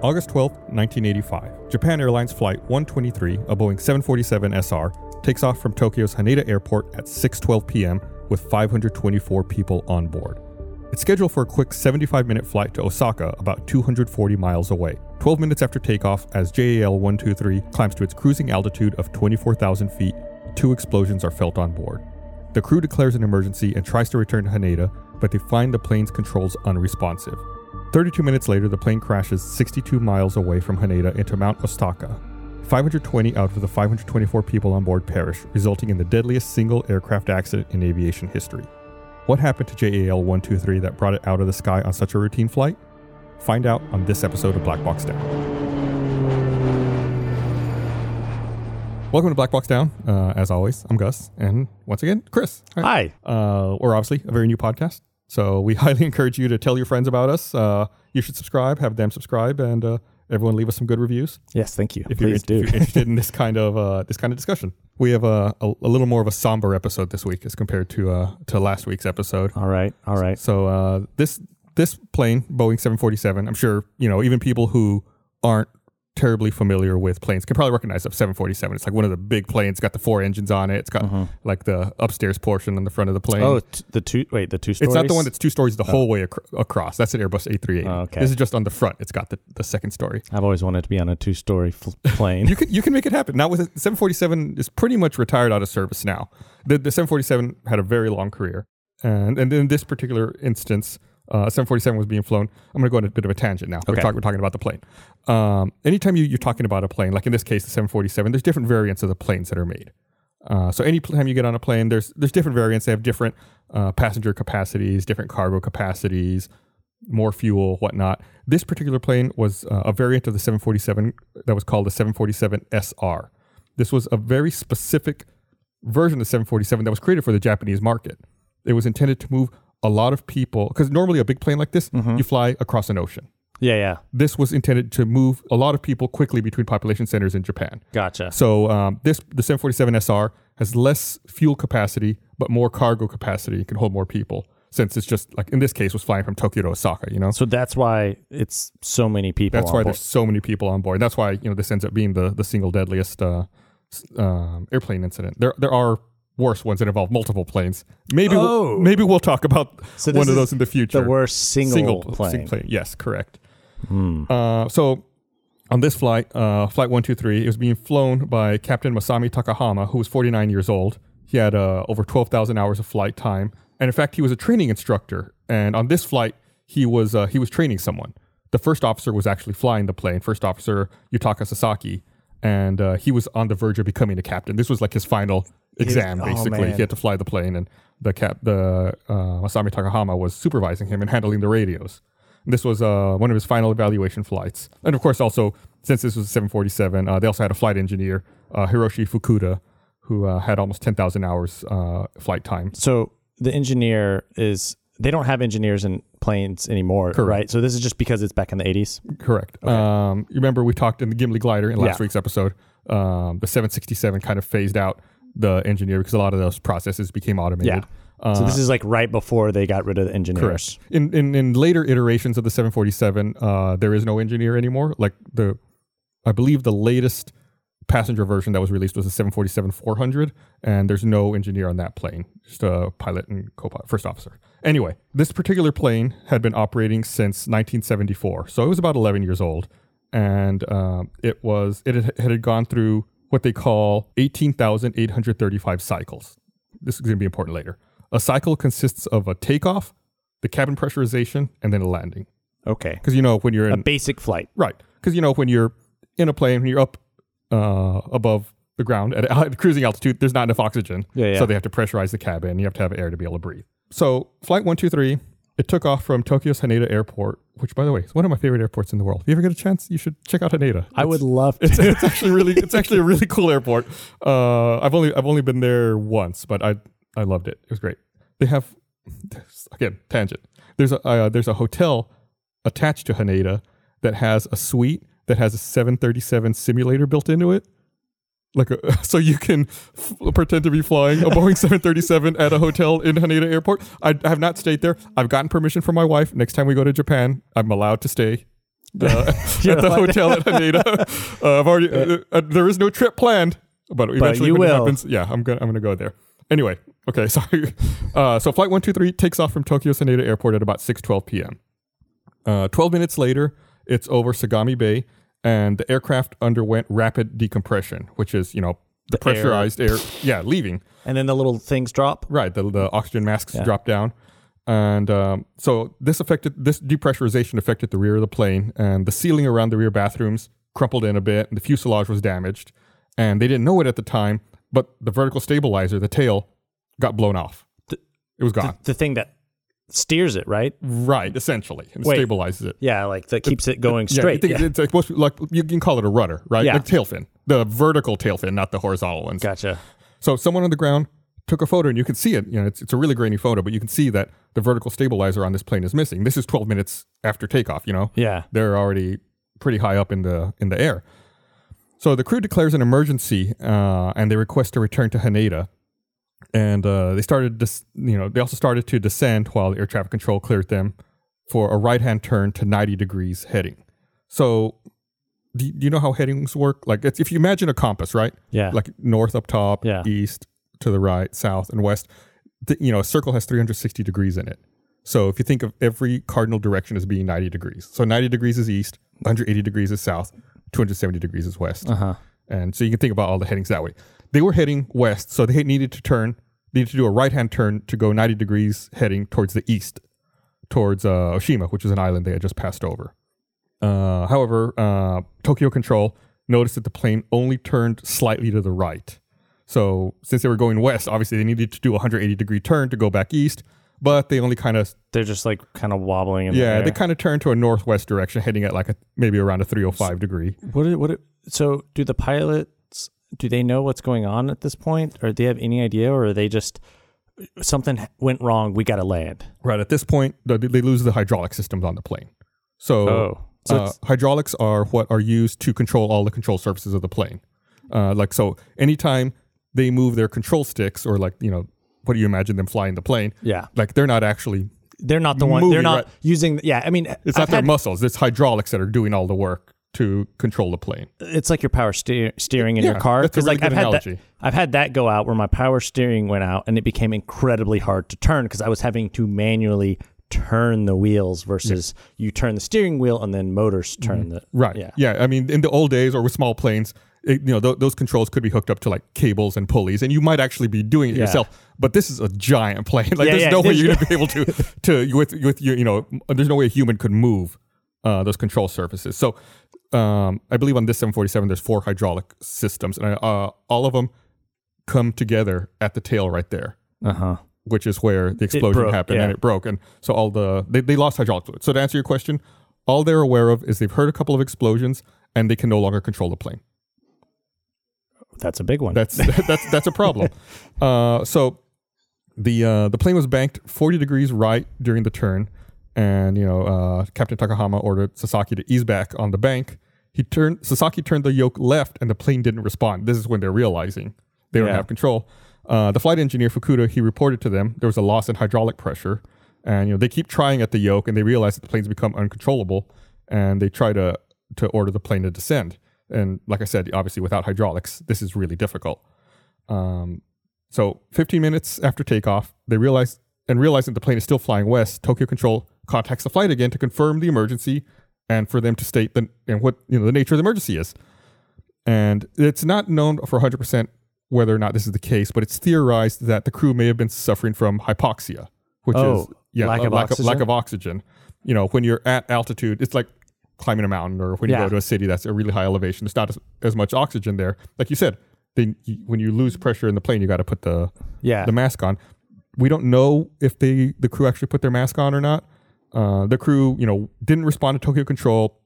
August 12, 1985, Japan Airlines Flight 123, a Boeing 747 SR, takes off from Tokyo's Haneda Airport at 6:12 p.m. with 524 people on board. It's scheduled for a quick 75-minute flight to Osaka, about 240 miles away. 12 minutes after takeoff, as JAL 123 climbs to its cruising altitude of 24,000 feet, two explosions are felt on board. The crew declares an emergency and tries to return to Haneda, but they find the plane's controls unresponsive. 32 minutes later, the plane crashes 62 miles away from Haneda into Mount Osutaka. 520 out of the 524 people on board perish, resulting in the deadliest single aircraft accident in aviation history. What happened to JAL 123 that brought it out of the sky on such a routine flight? Find out on this episode of Black Box Down. Welcome to Black Box Down. Uh, as always, I'm Gus, and once again, Chris. Hi. Uh, we're obviously a very new podcast, so we highly encourage you to tell your friends about us. Uh, you should subscribe, have them subscribe, and uh, everyone leave us some good reviews Yes, thank you. if you're, if you're interested in this kind of uh, this kind of discussion. We have a, a, a little more of a somber episode this week as compared to uh, to last week's episode. all right. All right. So uh, this this plane, Boeing 747, I'm sure you know even people who aren't terribly familiar with planes can probably recognize the 747. It's like one of the big planes. It's got the four engines on it. It's got uh-huh. like the upstairs portion on the front of the plane. Oh, t- the two. Wait, the two stories. It's not the one that's two stories the oh. whole way ac- across. That's an Airbus A380. Oh, okay. This is just on the front. It's got the, the second story. I've always wanted to be on a two-story fl- plane. You can you can make it happen. Now with the 747 is pretty much retired out of service now. The the 747 had a very long career, and and in this particular instance, uh, 747 was being flown. I'm going to go on a bit of a tangent now. We're, talk, we're talking about the plane. Um, anytime you, you're talking about a plane, like in this case, the 747, there's different variants of the planes that are made. Uh, so anytime you get on a plane, there's there's different variants. They have different uh, passenger capacities, different cargo capacities, more fuel, whatnot. This particular plane was uh, a variant of the 747 that was called the 747 SR. This was a very specific version of the 747 that was created for the Japanese market. It was intended to move a lot of people because normally a big plane like this, you fly across an ocean. yeah, yeah. This was intended to move a lot of people quickly between population centers in Japan. Gotcha. So um, this the 747 SR has less fuel capacity but more cargo capacity. It can hold more people since it's just like in this case was flying from Tokyo to Osaka. You know, So that's why it's so many people. that's why board. there's so many people on board. That's why you know this ends up being the the single deadliest uh, um, airplane incident. There there are worse ones that involve multiple planes. Maybe Oh. we'll, maybe we'll talk about So one of those in the future. the worst single, plane. single plane. Yes, correct. Hmm. Uh, so on this flight, uh, flight 123, it was being flown by Captain Masami Takahama, who was 49 years old. He had uh, over 12,000 hours of flight time, and in fact, he was a training instructor. And on this flight, he was uh, he was training someone. The first officer was actually flying the plane. First officer Yutaka Sasaki, and uh, he was on the verge of becoming a captain. This was like his final exam, oh, basically. man. he had to fly the plane, and the cap the uh, Masami Takahama was supervising him and handling the radios. This was uh, one of his final evaluation flights. And of course, also, since this was a 747, uh, they also had a flight engineer, uh, Hiroshi Fukuda, who uh, had almost 10,000 hours uh, flight time. So the engineer is. They don't have engineers in planes anymore, Correct. right? So this is just because it's back in the 80s. Correct. Um, you remember we talked in the Gimli glider in last Yeah. week's episode. Um, the 767 kind of phased out the engineer because a lot of those processes became automated. Uh, so this is like right before they got rid of the engineers. Correct. In, in in later iterations of the 747, uh, there is no engineer anymore. Like the, I believe the latest passenger version that was released was the 747 400, and there's no engineer on that plane, just a pilot and co-pilot, first officer. Anyway, this particular plane had been operating since 1974, so it was about 11 years old, and um, it was it had, it had gone through what they call 18,835 cycles. This is going to be important later. A cycle consists of a takeoff, the cabin pressurization, and then a landing. Okay. Because you know when you're in A basic flight. right, because you know when you're in a plane, when you're up uh, above the ground at, at cruising altitude, there's not enough oxygen. Yeah, yeah. So they have to pressurize the cabin. You have to have air to be able to breathe. So flight one two three, it took off from Tokyo's Haneda Airport, which by the way is one of my favorite airports in the world. If you ever get a chance, you should check out Haneda. I would love to. It's, it's actually really it's actually a really cool airport. Uh, I've only I've only been there once, but I I loved it. It was great. They have again tangent. There's a uh, there's a hotel attached to Haneda that has a suite that has a 737 simulator built into it. Like a, so you can f- pretend to be flying a Boeing 737 at a hotel in Haneda Airport. I, I have not stayed there. I've gotten permission from my wife. Next time we go to Japan, I'm allowed to stay uh, at the hotel at Haneda. Uh, I've already uh, uh, there is no trip planned, but eventually you when it happens, yeah, I'm gonna I'm gonna go there. Anyway, okay, sorry. Uh, so flight one two three takes off from Tokyo Haneda Airport at about six twelve p.m. Uh, Twelve minutes later, it's over Sagami Bay, and the aircraft underwent rapid decompression, which is you know the, air- pressurized air, yeah, leaving. And then the little things drop. Right, the, the oxygen masks Yeah. dropped down, and um, so this affected this depressurization affected the rear of the plane, and the ceiling around the rear bathrooms crumpled in a bit, and the fuselage was damaged, and they didn't know it at the time, but the vertical stabilizer, the tail, got blown off. The- it was gone. The thing that steers it, right? right, essentially, and Wait. stabilizes it. Yeah, like that keeps it going Yeah, straight. Yeah, It's like, supposed like you can call it a rudder, right? Yeah. Like tail fin, the vertical tail fin, not the horizontal ones. Gotcha. So someone on the ground took a photo, and you can see it. You know, it's, it's a really grainy photo, but you can see that the vertical stabilizer on this plane is missing. This is 12 minutes after takeoff. You know, Yeah. they're already pretty high up in the in the air. So the crew declares an emergency, uh, and they request to return to Haneda. And uh, they started, dis- you know, they also started to descend while air traffic control cleared them for a right-hand turn to 90 degrees heading. So, do you, do you know how headings work? Like, it's, if you imagine a compass, right? Yeah. like north up top, Yeah. east to the right, south and west. The, you know, a circle has 360 degrees in it. So if you think of every cardinal direction as being 90 degrees, so 90 degrees is east, 180 degrees is south, 270 degrees is west, uh huh. and so you can think about all the headings that way. They were heading west, so they needed to turn, needed to do a right hand turn to go 90 degrees heading towards the east, towards uh, Oshima, which is an island they had just passed over. Uh, however, uh, Tokyo Control noticed that the plane only turned slightly to the right. So since they were going west, obviously they needed to do a 180 degree turn to go back east, but they only kind of They're just like kind of wobbling in yeah air. they kind of turned to a northwest direction, heading at like a maybe around a 305 degree. What? It, what? It, so, do the pilots do they know what's going on at this point, or do they have any idea, or are they just something went wrong? We got to land. Right at this point, they lose the hydraulic systems on the plane. So, Oh, so uh, hydraulics are what are used to control all the control surfaces of the plane. Uh, like so, anytime they move their control sticks, or like you know, what do you imagine them flying the plane? yeah, Like they're not actually. they're not the one. Moving, They're not right. using. Yeah, I mean, It's I've not their had- muscles. It's hydraulics that are doing all the work to control the plane. it's like your power steer, steering in Yeah, your car. a really like I've good had analogy. that. I've had that go out where my power steering went out, and it became incredibly hard to turn because I was having to manually turn the wheels versus you turn the steering wheel and then motors turn the Right. Yeah. Yeah. I mean, in the old days or with small planes, it, you know, th- those controls could be hooked up to like cables and pulleys, and you might actually be doing it Yeah. yourself. But this is a giant plane. Like, Yeah, there's yeah, no way you're gonna be able to to with with your you know, there's no way a human could move uh, those control surfaces. So, um, I believe on this 747, there's four hydraulic systems, and uh, all of them come together at the tail right there Uh huh. which is where the explosion broke, happened and it broke. And so all the they, they lost hydraulic fluid. So to answer your question, all they're aware of is they've heard a couple of explosions and they can no longer control the plane. That's a big one. That's that's that's a problem. Uh, so the uh, the plane was banked 40 degrees right during the turn, and you know uh, Captain Takahama ordered Sasaki to ease back on the bank. He turned Sasaki turned the yoke left, and the plane didn't respond. This is when they're realizing they don't Yeah. have control. Uh, the flight engineer Fukuda he reported to them there was a loss in hydraulic pressure, and you know they keep trying at the yoke, and they realize that the plane's become uncontrollable, and they try to to order the plane to descend. And like I said, obviously without hydraulics, this is really difficult. Um, so 15 minutes after takeoff, they realize and realizing the plane is still flying west. Tokyo Control contacts the flight again to confirm the emergency and for them to state the and what you know the nature of the emergency is. And it's not known for 100% whether or not this is the case, but it's theorized that the crew may have been suffering from hypoxia, which is Oh, yeah, lack of lack, of, lack oxygen? of oxygen. You know, when you're at altitude, it's like climbing a mountain or when you Yeah. go to a city that's a really high elevation. There's not as, as much oxygen there. Like you said, you, when you lose pressure in the plane, you got to put the yeah. the mask on. We don't know if they the crew actually put their mask on or not. Uh, the crew, you know, didn't respond to Tokyo Control,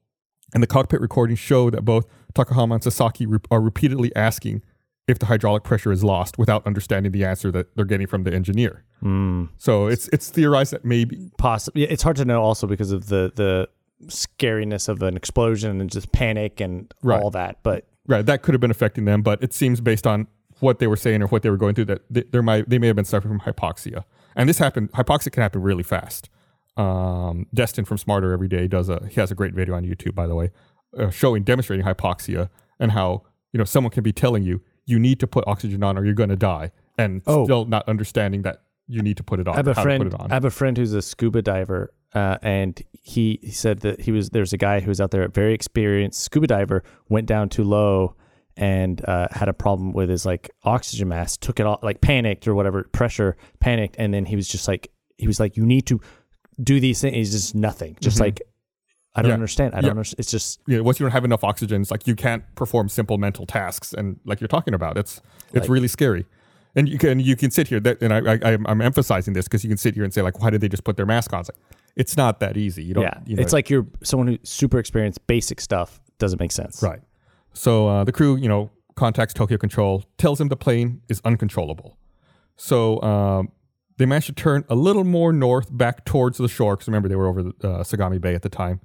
and the cockpit recordings show that both Takahama and Sasaki re- are repeatedly asking if the hydraulic pressure is lost without understanding the answer that they're getting from the engineer. Mm. So it's it's theorized that maybe Possibly. It's hard to know also because of the the scariness of an explosion and just panic and Right. all that. But right that could have been affecting them, but it seems based on what they were saying or what they were going through that they, there might they may have been suffering from hypoxia, and this happened. Hypoxia can happen really fast. Um, Destin from Smarter Every Day does a he has a great video on YouTube by the way, uh, showing demonstrating hypoxia and how you know someone can be telling you you need to put oxygen on or you're going to die, and Oh. still not understanding that you need to put it on. I have a friend. put it on. I have a friend who's a scuba diver, uh, and he, he said that he was there's a guy who was out there, a very experienced scuba diver, went down too low and uh, had a problem with his like oxygen mask. Took it off, like panicked or whatever, pressure panicked, and then he was just like he was like, you need to do these things. He's just nothing, just Mhm. like I don't Yeah. understand. I Yeah. don't understand. It's just know, once you don't have enough oxygen, it's like you can't perform simple mental tasks, and like you're talking about, it's it's Like- really scary. And you can you can sit here that, and I, I I'm emphasizing this because you can sit here and say like, why did they just put their mask on? It's like it's not that easy. You don't. yeah. you know, it's like you're someone who's super experienced, basic stuff doesn't make sense. right. So uh, the crew, you know, contacts Tokyo Control, tells him the plane is uncontrollable. So um, they managed to turn a little more north back towards the shore because remember they were over the, uh, Sagami Bay at the time.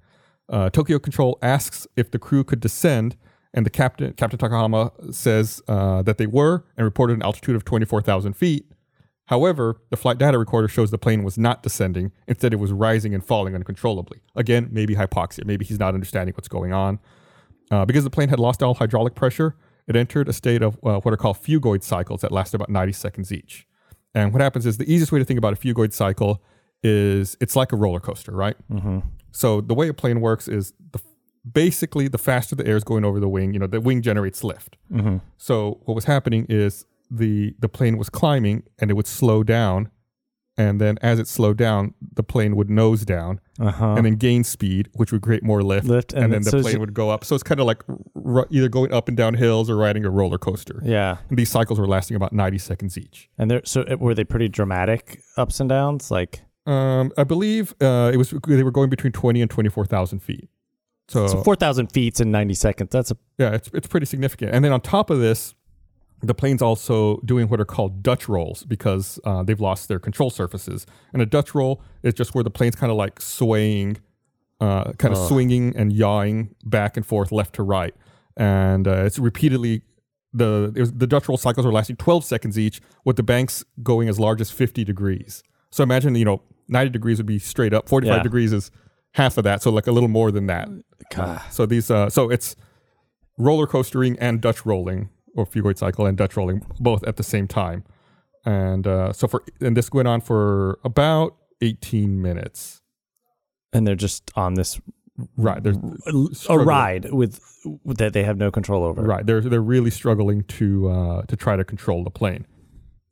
Uh, Tokyo Control asks if the crew could descend, and the captain, Captain Takahama, says uh, that they were and reported an altitude of 24,000 feet. However, the flight data recorder shows the plane was not descending. Instead, it was rising and falling uncontrollably. Again, maybe hypoxia. Maybe he's not understanding what's going on. Uh, because the plane had lost all hydraulic pressure, it entered a state of uh, what are called phugoid cycles that last about 90 seconds each. And what happens is the easiest way to think about a phugoid cycle is it's like a roller coaster, right? Mm-hmm. So the way a plane works is the, basically the faster the air is going over the wing, you know, the wing generates lift. Mm-hmm. So what was happening is the the plane was climbing and it would slow down, and then as it slowed down, the plane would nose down Uh-huh. and then gain speed, which would create more lift, Lift, and, and then the so plane would go up. So it's kind of like r- either going up and down hills or riding a roller coaster. yeah. And these cycles were lasting about 90 seconds each. And they're so were they pretty dramatic ups and downs? Like Um, I believe uh, it was they were going between 20 and 24,000 feet. So, so four thousand feet in ninety seconds. That's a yeah, it's it's pretty significant. And then on top of this, the plane's also doing what are called Dutch rolls because uh, they've lost their control surfaces. And a Dutch roll is just where the plane's kind of like swaying, uh, kind of swinging and yawing back and forth, left to right. And uh, it's repeatedly the it was, the Dutch roll cycles are lasting 12 seconds each, with the banks going as large as 50 degrees. So imagine you know 90 degrees would be straight up, 45 Yeah. degrees is half of that, so like a little more than that. God. So these, uh, so it's roller coastering and Dutch rolling, or phugoid cycle and Dutch rolling, both at the same time. And uh, so for and this went on for about 18 minutes. and they're just on this Right, there's a ride with that they have no control over. right. They're they're really struggling to uh, to try to control the plane.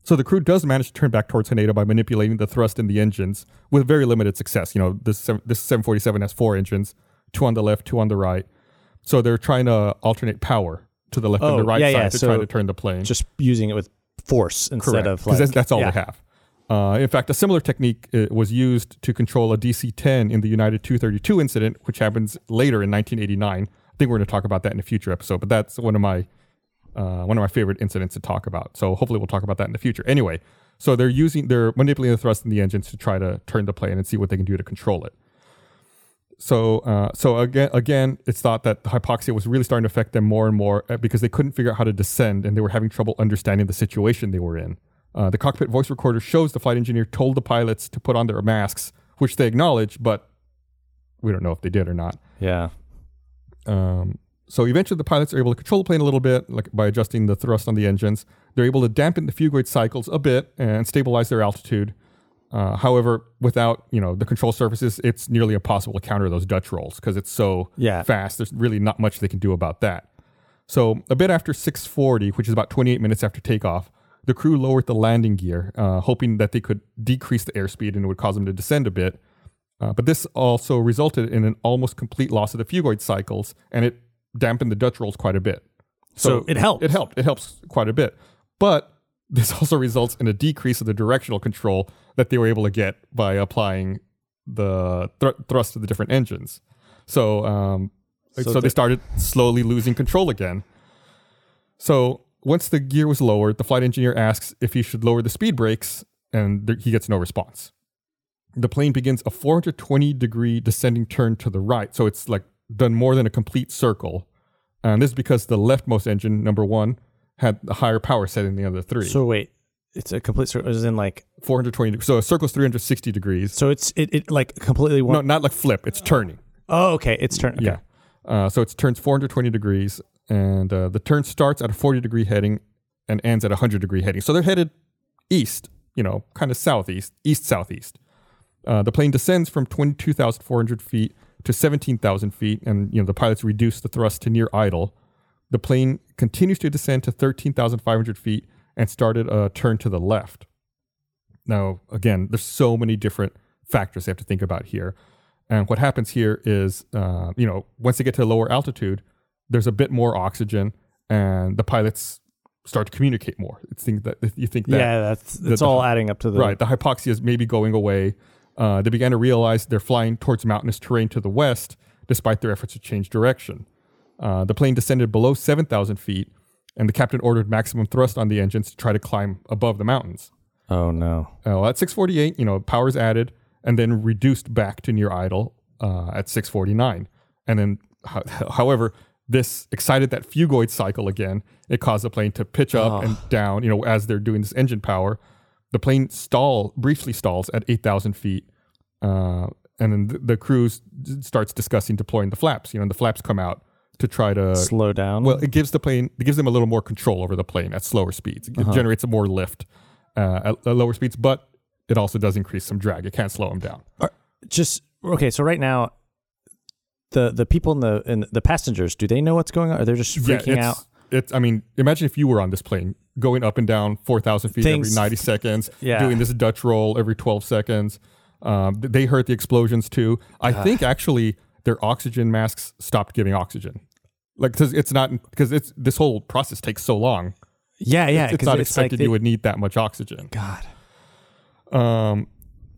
So the crew does manage to turn back towards Haneda by manipulating the thrust in the engines with very limited success. You know, this this 747 has four engines, two on the left, two on the right. So they're trying to alternate power to the left and Oh, the right yeah, side yeah, to so try to turn the plane. Just using it with force instead Correct, of like that's, that's all yeah. they have. Uh, in fact, a similar technique uh, was used to control a DC-10 in the United 232 incident, which happens later in 1989. I think we're going to talk about that in a future episode, but that's one of my uh, one of my favorite incidents to talk about. So hopefully we'll talk about that in the future. Anyway, so they're using they're manipulating the thrust in the engines to try to turn the plane and see what they can do to control it. So, uh, so again, again, it's thought that the hypoxia was really starting to affect them more and more uh, because they couldn't figure out how to descend, and they were having trouble understanding the situation they were in. Uh, the cockpit voice recorder shows the flight engineer told the pilots to put on their masks, which they acknowledge, but we don't know if they did or not. Yeah. Um, so eventually, the pilots are able to control the plane a little bit, like by adjusting the thrust on the engines. They're able to dampen the phugoid cycles a bit and stabilize their altitude. Uh, however, without you know the control surfaces, it's nearly impossible to counter those Dutch rolls because it's so Yeah. fast. There's really not much they can do about that. So a bit after 6:40, which is about 28 minutes after takeoff, the crew lowered the landing gear, uh, hoping that they could decrease the airspeed and it would cause them to descend a bit. Uh, but this also resulted in an almost complete loss of the phugoid cycles, and it dampened the Dutch rolls quite a bit. So it helped. It helped. It helps quite a bit. But this also results in a decrease of the directional control that they were able to get by applying the thr- thrust of the different engines. So, um, So so, they started slowly losing control again. So once the gear was lowered, the flight engineer asks if he should lower the speed brakes, and th- he gets no response. The plane begins a 420 degree descending turn to the right, so it's like done more than a complete circle. And this is because the leftmost engine, number one, had a higher power setting than the other three. So wait, It's a complete circle. As in like 420. So a circle's 360 degrees. so it's it, it like completely one. No, not like flip. It's turning. oh, okay. It's turning. Okay. Yeah. Uh, so it turns 420 degrees, and uh, the turn starts at a 40 degree heading and ends at a 100 degree heading. So they're headed east, you know, kind of southeast, east southeast. Uh, the plane descends from 22,400 feet to 17,000 feet, and you know the pilots reduce the thrust to near idle. The plane continues to descend to 13,500 feet and started a turn to the left. Now, again, there's so many different factors they have to think about here. And what happens here is, uh, you know, once they get to a lower altitude, there's a bit more oxygen, and the pilots start to communicate more. It's think that you think that yeah, that's it's the- all adding up to the right, the hypoxia is maybe going away. Uh, they began to realize they're flying towards mountainous terrain to the west, despite their efforts to change direction. Uh, the plane descended below 7,000 feet, and the captain ordered maximum thrust on the engines to try to climb above the mountains. Oh no. Uh, well, at 648, you know, power's added and then reduced back to near idle uh, at 649. And then, ho- however, this excited that phugoid cycle again. It caused the plane to pitch up and down, you know, as they're doing this engine power. The plane stall briefly stalls at 8,000 feet. Uh, and then the, the crew starts discussing deploying the flaps. You know, and the flaps come out to try to Slow down. well, it gives the plane, it gives them a little more control over the plane at slower speeds. It generates more lift uh, at, at lower speeds, but it also does increase some drag. It can't slow them down. just okay. So right now, the the people in the in the passengers, do they know what's going on? Are they're just freaking it's, out? It's, I mean, imagine if you were on this plane going up and down 4,000 feet Things- every 90 seconds, Yeah. doing this Dutch roll every 12 seconds. Um, they heard the explosions too. I think actually their oxygen masks stopped giving oxygen. Like, because it's not, because it's this whole process takes so long. Yeah, yeah. It's not like expected they- you would need that much oxygen. God. Um,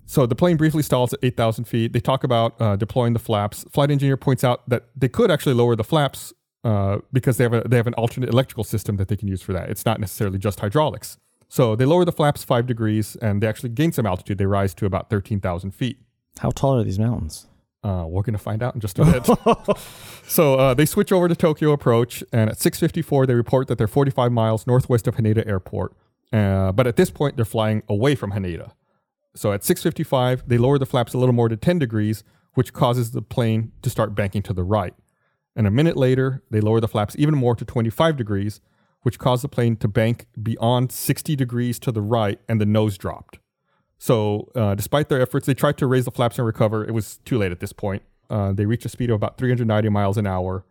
so the plane briefly stalls at 8,000 feet. They talk about uh, deploying the flaps. Flight engineer points out that they could actually lower the flaps uh, because they have a, they have an alternate electrical system that they can use for that. It's not necessarily just hydraulics. So they lower the flaps five degrees and they actually gain some altitude. They rise to about 13,000 feet. How tall are these mountains? Uh, we're going to find out in just a bit. so uh, they switch over to Tokyo approach, and at 6:54 they report that they're 45 miles northwest of Haneda Airport. Uh, but at this point, they're flying away from Haneda. So at 6:55 they lower the flaps a little more to 10 degrees, which causes the plane to start banking to the right. And a minute later, they lower the flaps even more to 25 degrees, which caused the plane to bank beyond 60 degrees to the right, and the nose dropped. So, uh, despite their efforts, they tried to raise the flaps and recover. It was too late at this point. Uh, they reached a speed of about 390 miles an hour.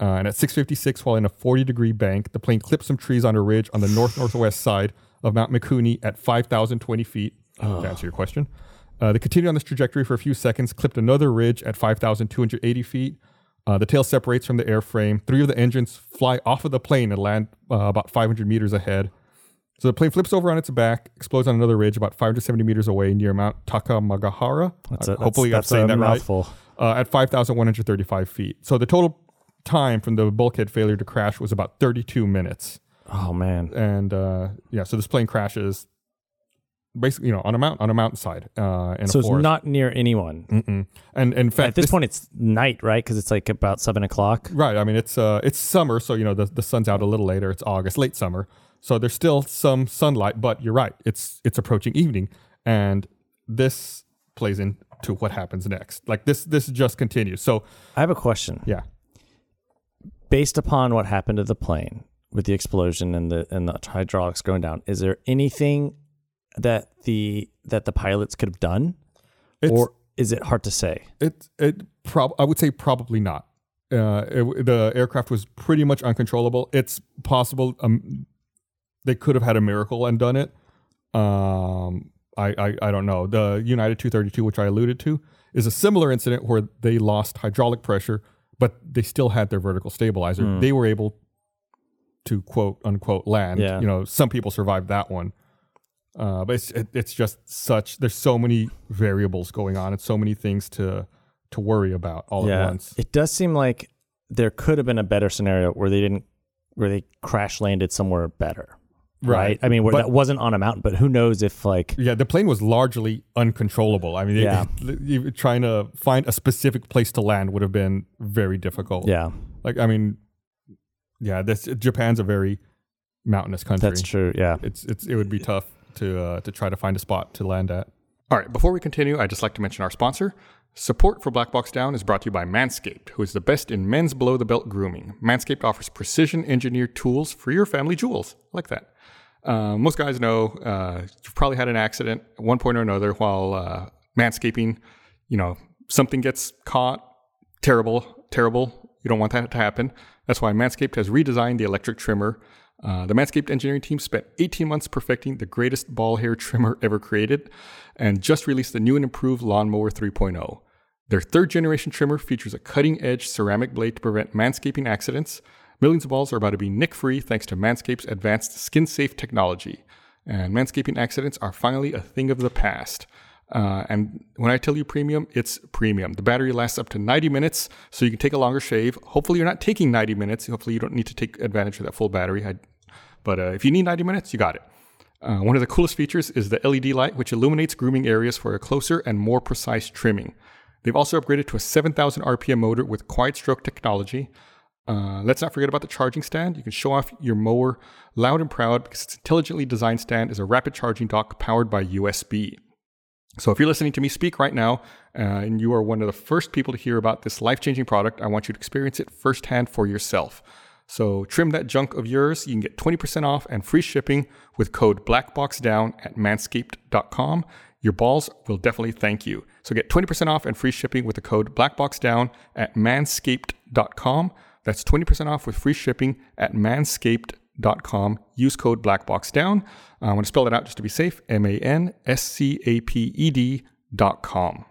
Uh, and at 6:56, while in a 40 degree bank, the plane clipped some trees on a ridge on the north northwest side of Mount Mikuni at 5,020 feet. To answer your question, uh, they continued on this trajectory for a few seconds, clipped another ridge at 5,280 feet. Uh, the tail separates from the airframe. Three of the engines fly off of the plane and land uh, about 500 meters ahead. So the plane flips over on its back, explodes on another ridge about 570 meters away near Mount Takamagahara. That's a, hopefully, I'm that's, saying that's a that right. mouthful. Uh, at 5,135 feet. So the total time from the bulkhead failure to crash was about 32 minutes. Oh man. And uh, yeah, so this plane crashes basically, you know, on a mount on a mountainside uh, in So a it's forest. not near anyone. Mm-mm. And, and in fact, At this, point, it's night, right? Because it's like about seven o'clock. Right. I mean, it's uh, it's summer, so you know the the sun's out a little later. It's August, late summer, so there's still some sunlight. But you're right. It's it's approaching evening, and this plays into what happens next. Like this this just continues. So I have a question. yeah, Based upon what happened to the plane with the explosion and the and the hydraulics going down, is there anything that the that the pilots could have done, it's or is it hard to say? it it prob I would say probably not. Uh, it, the aircraft was pretty much uncontrollable. It's possible um, they could have had a miracle and done it. Um, I, I I don't know. The United 232, which I alluded to, is a similar incident where they lost hydraulic pressure, but they still had their vertical stabilizer. They were able to quote unquote land. Yeah. You know, some people survived that one. Uh, but it's it, it's just such. There's so many variables going on, and so many things to to worry about all at once. It does seem like there could have been a better scenario where they didn't where they crash landed somewhere better. Right. Right. I mean, where But- that wasn't on a mountain, but who knows if like Yeah, the plane was largely uncontrollable. I mean, it- Yeah. trying to find a specific place to land would have been very difficult. yeah, like I mean, yeah, this Japan's a very mountainous country. that's true. Yeah. It's it's it would be tough. to uh, to try to find a spot to land at. All right, before we continue, I'd just like to mention our sponsor. Support for Black Box Down is brought to you by Manscaped, who is the best in men's below the belt grooming. Manscaped offers precision engineered tools for your family jewels. I like that. Uh, most guys know uh, you've probably had an accident at one point or another while uh, manscaping. You know, something gets caught. Terrible, terrible. You don't want that to happen. That's why Manscaped has redesigned the electric trimmer. Uh, the Manscaped engineering team spent 18 months perfecting the greatest ball hair trimmer ever created and just released the new and improved Lawnmower 3.0. Their third generation trimmer features a cutting edge ceramic blade to prevent manscaping accidents. Millions of balls are about to be nick free thanks to Manscaped's advanced skin safe technology. And manscaping accidents are finally a thing of the past. Uh, and when I tell you premium, it's premium. The battery lasts up to 90 minutes, so you can take a longer shave. Hopefully, you're not taking 90 minutes. Hopefully, you don't need to take advantage of that full battery. I, but uh, if you need 90 minutes, you got it. Uh, one of the coolest features is the LED light, which illuminates grooming areas for a closer and more precise trimming. They've also upgraded to a 7,000 RPM motor with quiet stroke technology. Uh, let's not forget about the charging stand. You can show off your mower loud and proud because its intelligently designed stand is a rapid charging dock powered by USB. So if you're listening to me speak right now uh, and you are one of the first people to hear about this life changing product, I want you to experience it firsthand for yourself. So trim that junk of yours. You can get 20% off and free shipping with code BlackBoxDown at manscaped.com. Your balls will definitely thank you. So get 20% off and free shipping with the code BlackBoxDown at manscaped.com. That's 20% off with free shipping at manscaped.com. Use code BlackBoxDown. Uh, I'm going to spell it out just to be safe M A N S C A P E D.com.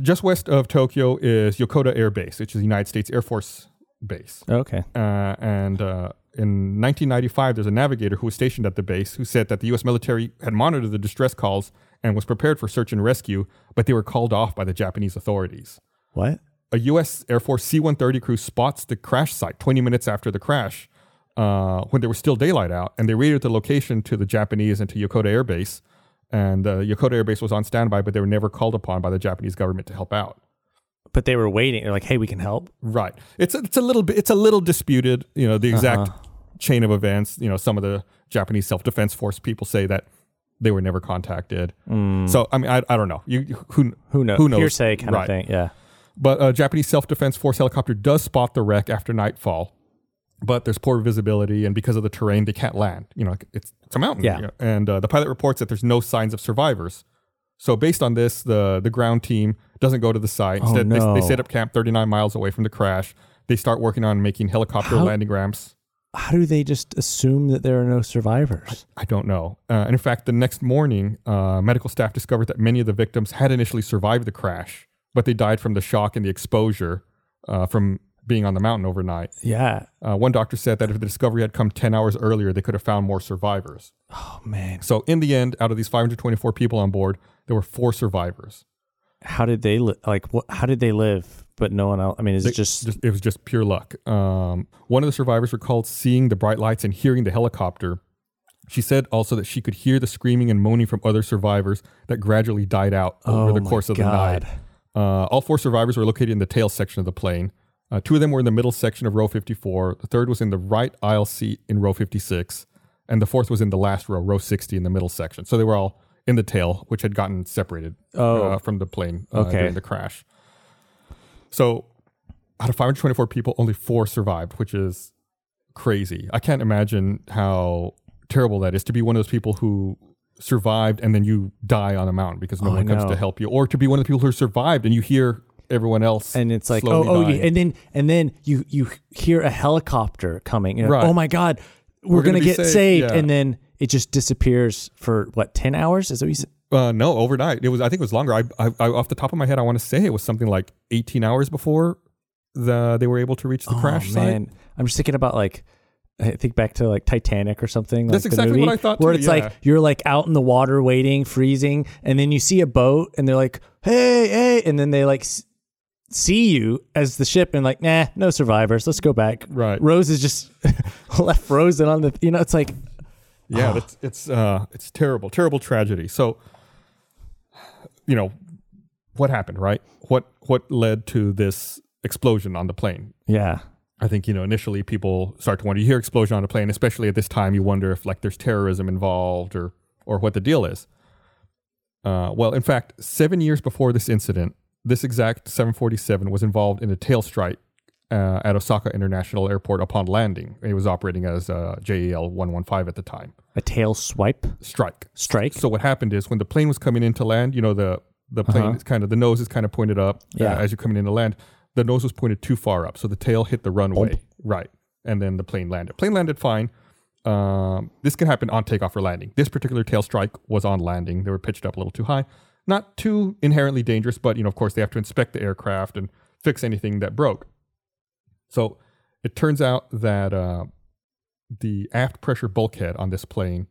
Just west of Tokyo is Yokota Air Base, which is the United States Air Force base. Okay. Uh, and uh, in 1995, there's a navigator who was stationed at the base who said that the U.S. military had monitored the distress calls and was prepared for search and rescue, but they were called off by the Japanese authorities. What? A U.S. Air Force C 130 crew spots the crash site 20 minutes after the crash uh, when there was still daylight out, and they radioed the location to the Japanese and to Yokota Air Base. And uh, Yokota Air Base was on standby, but they were never called upon by the Japanese government to help out. But they were waiting. They're like, "Hey, we can help." Right. It's a, it's a little bit it's a little disputed. You know the exact Uh-huh. chain of events. You know some of the Japanese self defense force people say that they were never contacted. So I mean I, I don't know. You who Mm. Who knows? Who knows? Hearsay kind Right. of thing. Yeah. But a Japanese self defense force helicopter does spot the wreck after nightfall. But there's poor visibility, and because of the terrain, they can't land. You know, it's it's a mountain. Yeah. you know, and uh, the pilot reports that there's no signs of survivors. So based on this, the the ground team doesn't go to the site. Oh, Instead, no. they, they set up camp 39 miles away from the crash. They start working on making helicopter How- landing ramps. How do they just assume that there are no survivors? I don't know. Uh, and in fact, the next morning, uh, medical staff discovered that many of the victims had initially survived the crash, but they died from the shock and the exposure uh, from being on the mountain overnight. Yeah. Uh, one doctor said that if the discovery had come 10 hours earlier, they could have found more survivors. Oh man. So, in the end, out of these 524 people on board, there were four survivors. How did they li- like? What? How did they live? But no one else. I mean, is They- it just? it was just pure luck. Um, one of the survivors recalled seeing the bright lights and hearing the helicopter. She said also that she could hear the screaming and moaning from other survivors that gradually died out over Oh the course of the God. night. Uh, all four survivors were located in the tail section of the plane. Uh, two of them were in the middle section of row 54. The third was in the right aisle seat in row 56. And the fourth was in the last row, row 60 in the middle section. So they were all in the tail, which had gotten separated Oh. uh, from the plane uh, Okay. during the crash. So out of 524 people, only four survived, which is crazy. I can't imagine how terrible that is to be one of those people who survived and then you die on a mountain because no Oh, one comes to help you, or to be one of the people who survived and you hear everyone else and it's like, oh, oh, dying. and then and then you you hear a helicopter coming. You're Right. oh my god, we're, gonna gonna, get saved, saved, yeah. and then it just disappears for what ten hours? Is that what you said? Uh, no, overnight. It was. I think it was longer. I, I, I off the top of my head, I want to say it was something like 18 hours before the they were able to reach the crash oh, site. man. I'm just thinking about like I think back to like Titanic or something. That's like the exactly movie, what I thought Where too, it's yeah. like you're like out in the water waiting, freezing, and then you see a boat, and they're like, "Hey, hey!" and then they like see you as the ship, and like, "Nah, no survivors. Let's go back." Right. Rose is just left frozen on the. You know, it's like Yeah, Oh. that's it's uh it's terrible, terrible tragedy. So you know, what happened, right? What what led to this explosion on the plane? yeah. I think, you know, initially people start to wonder you hear explosion on a plane, especially at this time, you wonder if like there's terrorism involved or or what the deal is. Uh, well, in fact, seven years before this incident, this exact 747 was involved in a tail strike uh, at Osaka International Airport upon landing. It was operating as uh, JAL 115 at the time. A tail swipe Strike. strike. So what happened is when the plane was coming in to land, you know the the plane Uh-huh. is kind of the nose is kind of pointed up uh, Yeah. as you're coming in to land. The nose was pointed too far up, so the tail hit the runway. Right, and then the plane landed. Plane landed fine. Um, this can happen on takeoff or landing. This particular tail strike was on landing. They were pitched up a little too high. Not too inherently dangerous, but you know, of course, they have to inspect the aircraft and fix anything that broke. So it turns out that uh, the aft pressure bulkhead on this plane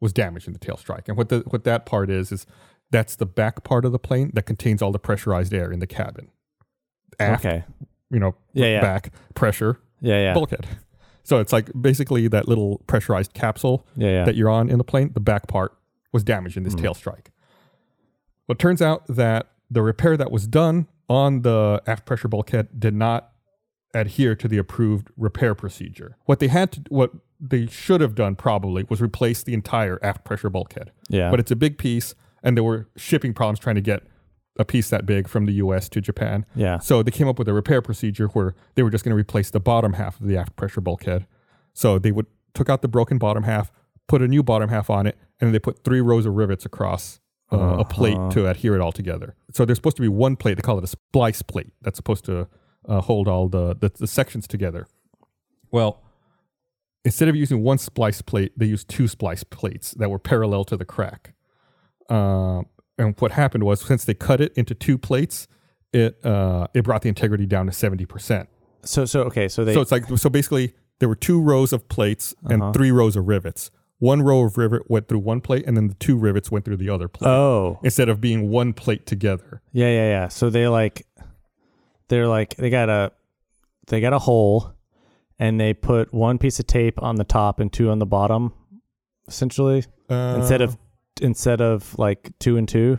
was damaged in the tail strike. And what the what that part is is that's the back part of the plane that contains all the pressurized air in the cabin. Aft, Okay. you know, Yeah, yeah. back pressure Yeah, yeah. bulkhead. So it's like basically that little pressurized capsule Yeah, yeah. that you're on in the plane, the back part was damaged in this Hmm. tail strike. Well, it turns out that the repair that was done on the aft pressure bulkhead did not adhere to the approved repair procedure. What they had to, what they should have done probably was replace the entire aft pressure bulkhead. yeah. But it's a big piece, and there were shipping problems trying to get a piece that big from the U.S. to Japan. yeah. So they came up with a repair procedure where they were just going to replace the bottom half of the aft pressure bulkhead. So they would took out the broken bottom half, put a new bottom half on it, and then they put three rows of rivets across uh, a plate Uh-huh. to adhere it all together. So there's supposed to be one plate. They call it a splice plate that's supposed to uh, hold all the, the the sections together. Well, instead of using one splice plate, they used two splice plates that were parallel to the crack. Uh, and what happened was, since they cut it into two plates, it uh, it brought the integrity down to seventy percent. So so okay. So they So it's like so basically there were two rows of plates and Uh-huh. three rows of rivets. One row of rivet went through one plate, and then the two rivets went through the other plate. oh instead of being one plate together. yeah yeah yeah. So they like they're like they got a they got a hole and they put one piece of tape on the top and two on the bottom, essentially instead Uh, of instead of like two and two.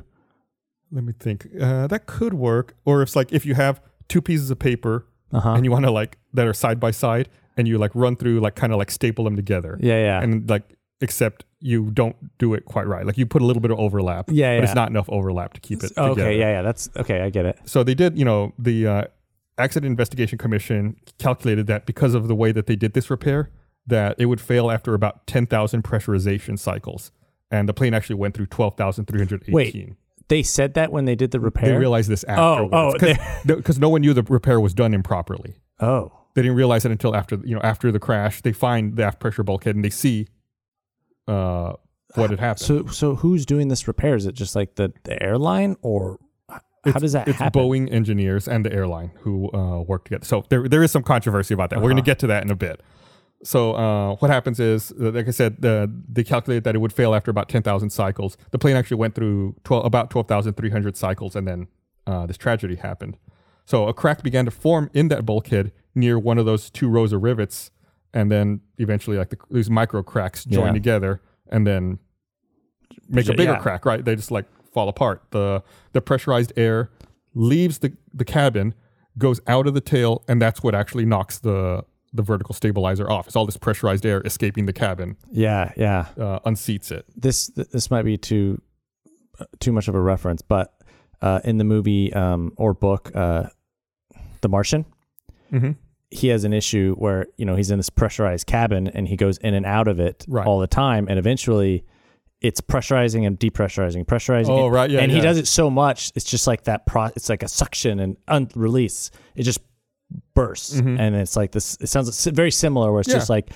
let me think. Uh, that could work. Or if it's like if you have two pieces of paper Uh huh. and you want to like that are side by side, and you like run through like kind of like staple them together, Yeah yeah. and like except you don't do it quite right. Like you put a little bit of overlap, Yeah, but yeah. it's not enough overlap to keep it okay, yeah, yeah, that's okay. I get it. So they did, you know, the uh, Accident Investigation Commission calculated that because of the way that they did this repair, that it would fail after about 10,000 pressurization cycles. And the plane actually went through 12,318. Wait, They said that when they did the repair? They realized this oh, afterwards. they- Because no one knew the repair was done improperly. oh, They didn't realize it until after, you know, after the crash. They find the aft pressure bulkhead and they see uh, what had happened. so so who's doing this repair? Is it just like the, the airline or how It's- does that it's happen? Boeing engineers and the airline who uh, work together. So there, there is some controversy about that. We're going Uh-huh. to get to that in a bit. So uh, what happens is, uh, like I said, the, they calculated that it would fail after about 10,000 cycles. The plane actually went through 12, about 12,300 cycles, and then uh, this tragedy happened. So a crack began to form in that bulkhead near one of those two rows of rivets, and then eventually, like the, these micro cracks join Yeah. together, and then make a bigger Yeah. crack. Right? They just like fall apart. the The pressurized air leaves the the cabin, goes out of the tail, and that's what actually knocks the the vertical stabilizer off. It's all this pressurized air escaping the cabin, yeah, yeah. uh, unseats it. This this might be too too much of a reference, but uh, in the movie um, or book, uh, The Martian, Mm-hmm. he has an issue where you know he's in this pressurized cabin and he goes in and out of it Right. all the time, and eventually it's pressurizing and depressurizing, pressurizing. Oh, and, right, yeah, and he does it so much, it's just like that. Pro, it's like a suction and un- release. It just bursts, Mhm. and it's like this. It sounds very similar, where it's Yeah. just like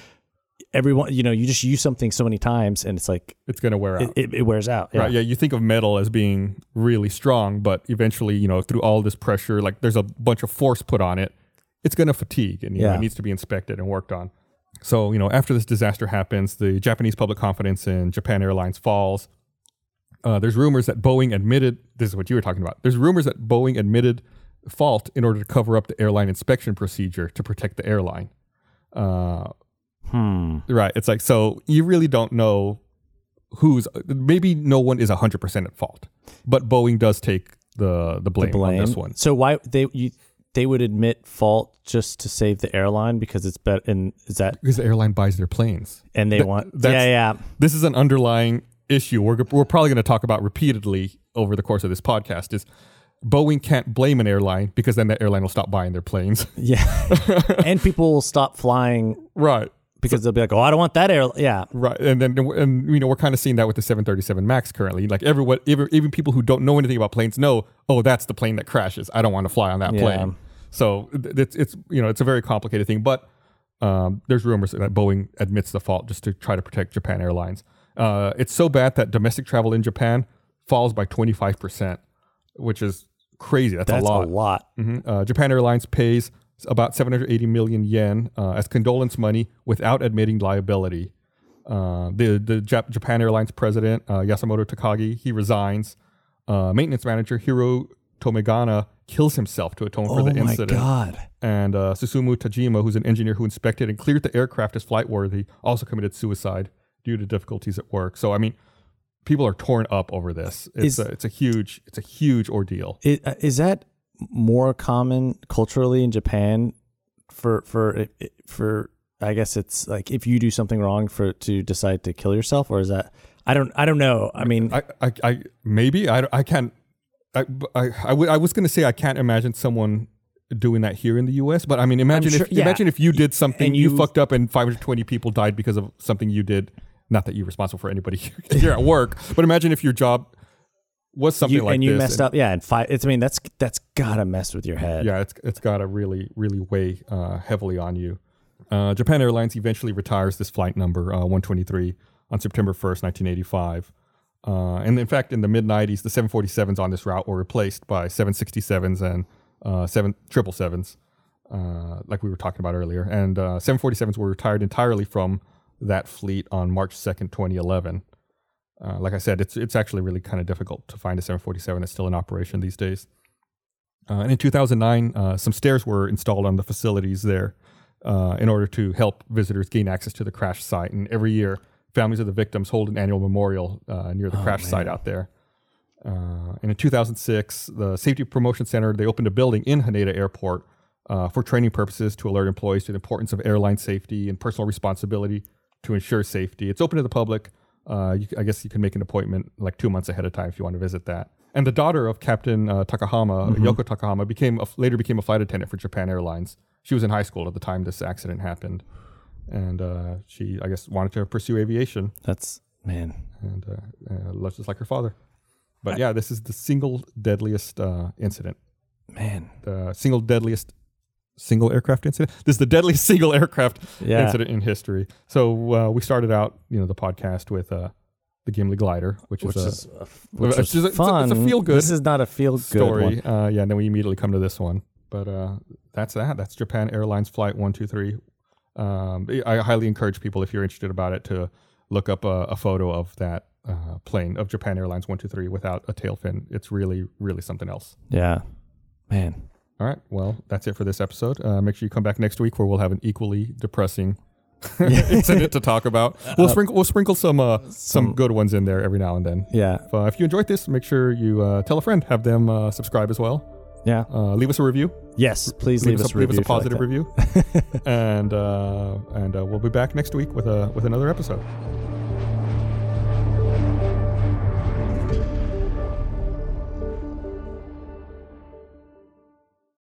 everyone, you know, you just use something so many times, and it's like It's gonna wear out. it, it, it wears out. Yeah. Right. Yeah. You think of metal as being really strong, but eventually, you know, through all this pressure, like there's a bunch of force put on it, it's going to fatigue and, you know, Yeah. it needs to be inspected and worked on. So, you know, after this disaster happens, the Japanese public confidence in Japan Airlines falls. Uh, there's rumors that Boeing admitted, this is what you were talking about. There's rumors that Boeing admitted fault in order to cover up the airline inspection procedure to protect the airline. Uh, Hmm. Right. It's like so you really don't know who's maybe no one is 100% at fault. But Boeing does take the the blame, The blame. on this one. So why they you they would admit fault just to save the airline because it's better and is that Because the airline buys their planes. and they Th- want yeah yeah This is an underlying issue we're, we're probably going to talk about repeatedly over the course of this podcast is Boeing can't blame an airline because then that airline will stop buying their planes. Yeah. and people will stop flying right. because they'll be like, "Oh, I don't want that air." Yeah. Right, and then and you know we're kind of seeing that with the 737 Max currently. Like everyone, even even people who don't know anything about planes know, oh, that's the plane that crashes. I don't want to fly on that Yeah. plane. So it's it's you know it's a very complicated thing. But um, there's rumors that Boeing admits the fault just to try to protect Japan Airlines. Uh, it's so bad that domestic travel in Japan falls by 25 percent, which is crazy. That's, That's a lot. a lot. Mhm. Uh, Japan Airlines pays about 780 million yen uh, as condolence money without admitting liability. Uh, the the Jap- Japan Airlines president uh, Yasumoto Takagi he resigns. Uh, maintenance manager Hiro Tomegana kills himself to atone for Oh the my incident. god. And uh, Susumu Tajima, who's an engineer who inspected and cleared the aircraft as flight worthy, also committed suicide due to difficulties at work. So I mean, people are torn up over this. It's Is- a, it's a huge it's a huge ordeal. It, uh, is that more common culturally in Japan for for for I guess it's like if you do something wrong for to decide to kill yourself or is that I don't I don't know. I mean I, I, I maybe I, I can't. I, I, I, w- I was going to say I can't imagine someone doing that here in the U.S. But I mean, imagine sure- if yeah. imagine if you did something you, you- fucked up and 520 people died because of something you did. Not that you're responsible for anybody here at work, but imagine if your job was something you, like and you messed up. Yeah, and five it's I mean that's that's got to mess with your head. Yeah, it's it's got to really really weigh uh, heavily on you. Uh, Japan Airlines eventually retires this flight number uh, 123 on September 1st, 1985. Uh, and in fact, in the mid 90s, the 747s on this route were replaced by 767s and uh, 7 777s, uh, like we were talking about earlier. And uh, 747s were retired entirely from that fleet on March 2nd, 2011. Uh, like I said, it's it's actually really kind of difficult to find a 747 that's still in operation these days. Uh, and in 2009, uh, some stairs were installed on the facilities there uh, in order to help visitors gain access to the crash site. And every year, families of the victims hold an annual memorial uh, near the Oh, crash site out there. Uh, and in 2006, the Safety Promotion Center they opened a building in Haneda Airport uh, for training purposes to alert employees to the importance of airline safety and personal responsibility to ensure safety. It's open to the public. Uh, you, I guess you can make an appointment like two months ahead of time if you want to visit that. And the daughter of Captain uh, Takahama, Mm-hmm. Yoko Takahama, became a, later became a flight attendant for Japan Airlines. She was in high school at the time this accident happened, and uh, she, I guess, wanted to pursue aviation, That's man. and uh, uh, just like her father. But yeah, this is the single deadliest uh, incident, Man. the single deadliest single aircraft incident. This is the deadliest single aircraft Yeah. incident in history. So uh, we started out, you know, the podcast with uh, the Gimli glider, which, Which is a is a, which just a- it's a- a feel-good This is not a feel good story. one. Uh, yeah, and then we immediately come to this one. But uh, that's that. That's Japan Airlines Flight 123. Um, I highly encourage people, if you're interested about it, to look up a, a photo of that uh, plane of Japan Airlines 123 without a tail fin. It's really, really something else. Yeah. Man. All right. Well, that's it for this episode. Uh, make sure you come back next week where we'll have an equally depressing incident to talk about. We'll sprinkle we'll sprinkle some uh, some good ones in there every now and then. Yeah. If, uh, if you enjoyed this, make sure you uh, tell a friend, have them uh, subscribe as well. Yeah. Uh, leave us a review. Yes. Please leave, us, a, leave us a if you like positive that. review, and uh, and uh, we'll be back next week with a with another episode.